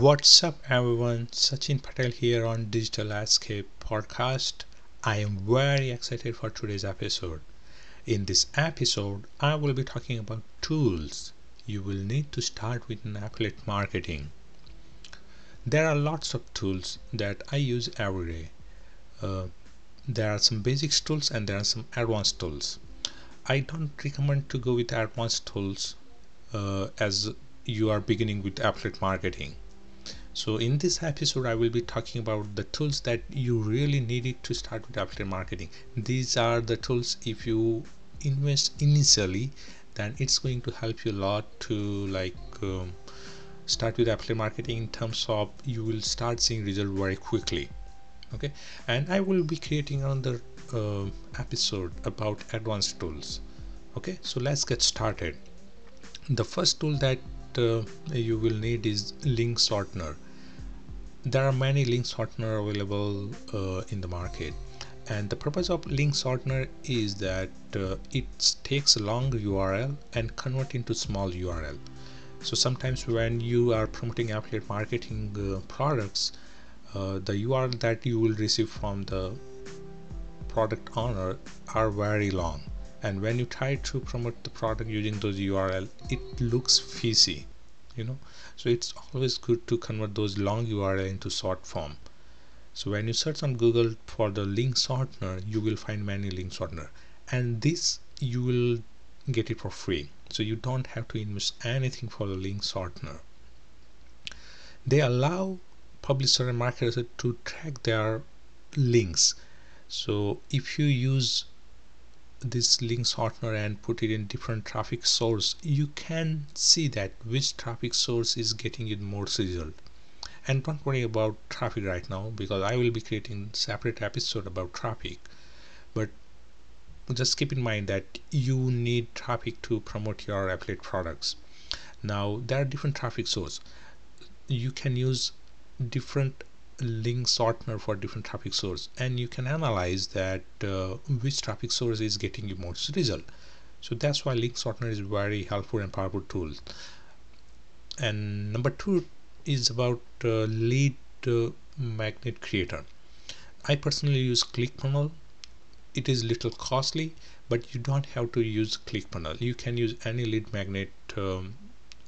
What's up everyone, Sachin Patel here on Digital Escape podcast. I am very excited for today's episode. In this episode, I will be talking about tools you will need to start with an affiliate marketing. There are lots of tools that I use every day. Uh, there are some basic tools and there are some advanced tools. I don't recommend to go with advanced tools uh, as you are beginning with affiliate marketing so in this episode I will be talking about the tools that you really needed to start with affiliate marketing. These are the tools if you invest initially then it's going to help you a lot to like um, start with affiliate marketing in terms of you will start seeing result very quickly. Okay? And I will be creating another uh, episode about advanced tools. Okay? So let's get started. The first tool that uh, you will need is link shortener there are many link shortener available uh, in the market. And the purpose of link shortener is that uh, it takes a long url and convert into small url so sometimes when you are promoting affiliate marketing uh, products uh, the url that you will receive from the product owner are very long. And when you try to promote the product using those url it looks fishy you know. So it's always good to convert those long url into short form. So when you search on google for the link shortener you will find many link shortener. And this you will get it for free. So you don't have to invest anything for the link shortener. They allow publisher and marketers to track their links. So if you use this link shortener and put it in different traffic source you can see that which traffic source is getting you more result and don't worry about traffic right now because I will be creating separate episode about traffic. But just keep in mind that you need traffic to promote your affiliate products. Now there are different traffic source. You can use different link shortener for different traffic source. And you can analyze that uh, which traffic source is getting you most result. So that's why link shortener is very helpful and powerful tool. And number two is about uh, lead uh, magnet creator. I personally use ClickFunnels it is little costly but you don't have to use ClickFunnels you can use any lead magnet um,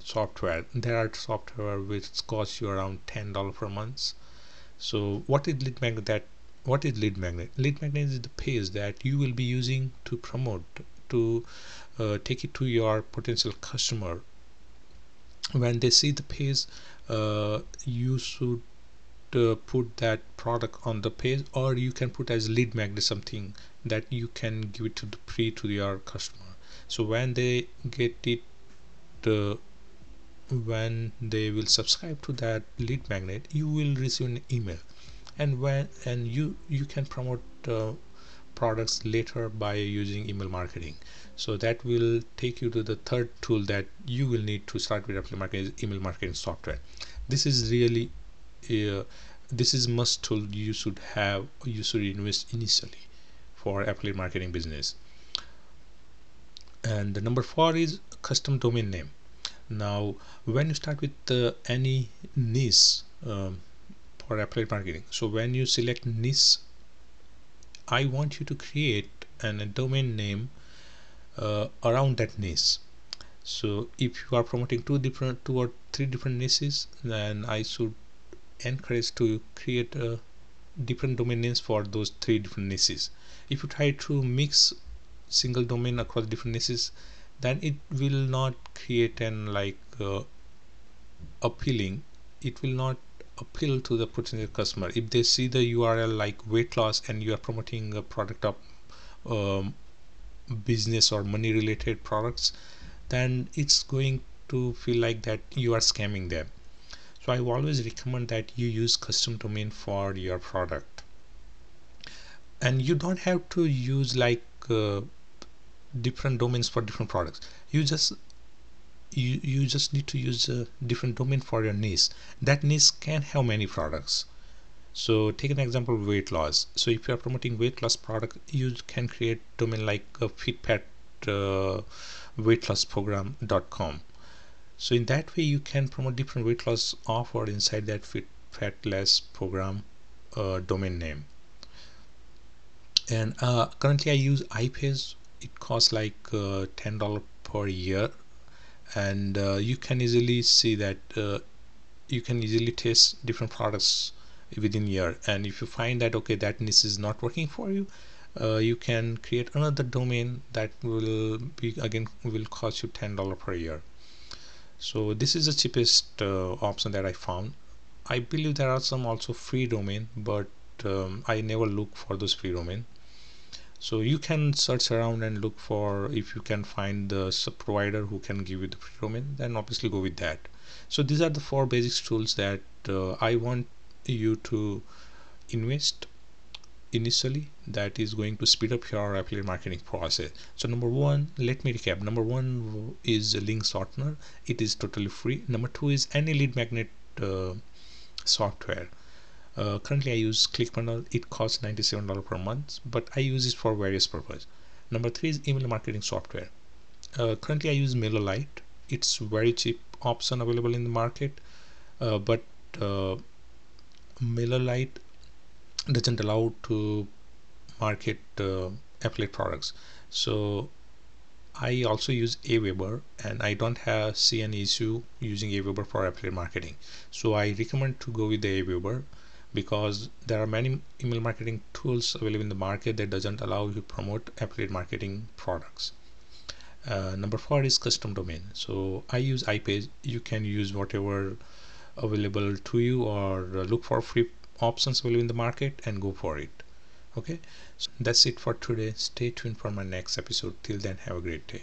software. There are software which cost you around $10 per month so what is lead magnet that what is lead magnet? Lead magnet is the page that you will be using to promote to uh, take it to your potential customer. When they see the page uh, you should uh, put that product on the page or you can put as lead magnet something that you can give it to the free to your customer. So when they get it when they will subscribe to that lead magnet you will receive an email. And when and you you can promote uh, products later by using email marketing. So that will take you to the third tool that you will need to start with affiliate marketing is email marketing software. This is really uh, this is must tool you should have you should invest initially for affiliate marketing business. And the number four is custom domain name now when you start with uh, any niche um, for affiliate marketing so when you select niche I want you to create an, a domain name uh, around that niche. So if you are promoting two different two or three different niches then I should encourage to create a different domain names for those three different niches. If you try to mix single domain across different niches then it will not create an like uh, appealing. It will not appeal to the potential customer. If they see the url like weight loss and you are promoting a product of um, business or money related products then it's going to feel like that you are scamming them. So i always recommend that you use custom domain for your product. And you don't have to use like uh, different domains for different products. You just you you just need to use a different domain for your niche. That niche can have many products. So take an example weight loss. So if you are promoting weight loss product you can create domain like a uh, weight loss program.com so in that way you can promote different weight loss offer inside that fit fat less program uh, domain name. And uh, currently I use iPage it costs like uh, $10 per year. And uh, you can easily see that uh, you can easily test different products within year. And if you find that okay that niche is not working for you uh, you can create another domain that will be again will cost you $10 per year. So this is the cheapest uh, option that I found. I believe there are some also free domain but um, I never look for those free domain so you can search around and look for if you can find the provider who can give you the free domain then obviously go with that. So these are the four basic tools that uh, I want you to invest initially that is going to speed up your affiliate marketing process. So number one let me recap. Number one is link shortener. It is totally free. Number two is any lead magnet uh, software uh, currently I use ClickFunnels. It costs $97 per month but I use it for various purposes. Number three is email marketing software. Uh, currently I use MailerLite. It's very cheap option available in the market uh, but uh, MailerLite doesn't allow to market uh, affiliate products. So I also use Aweber and I don't have see any issue using Aweber for affiliate marketing. So I recommend to go with the Aweber because there are many email marketing tools available in the market that doesn't allow you to promote affiliate marketing products. Uh, number four is custom domain. So I use iPage. You can use whatever available to you or uh, look for free options available in the market and go for it. Okay? So that's it for today. Stay tuned for my next episode. Till then have a great day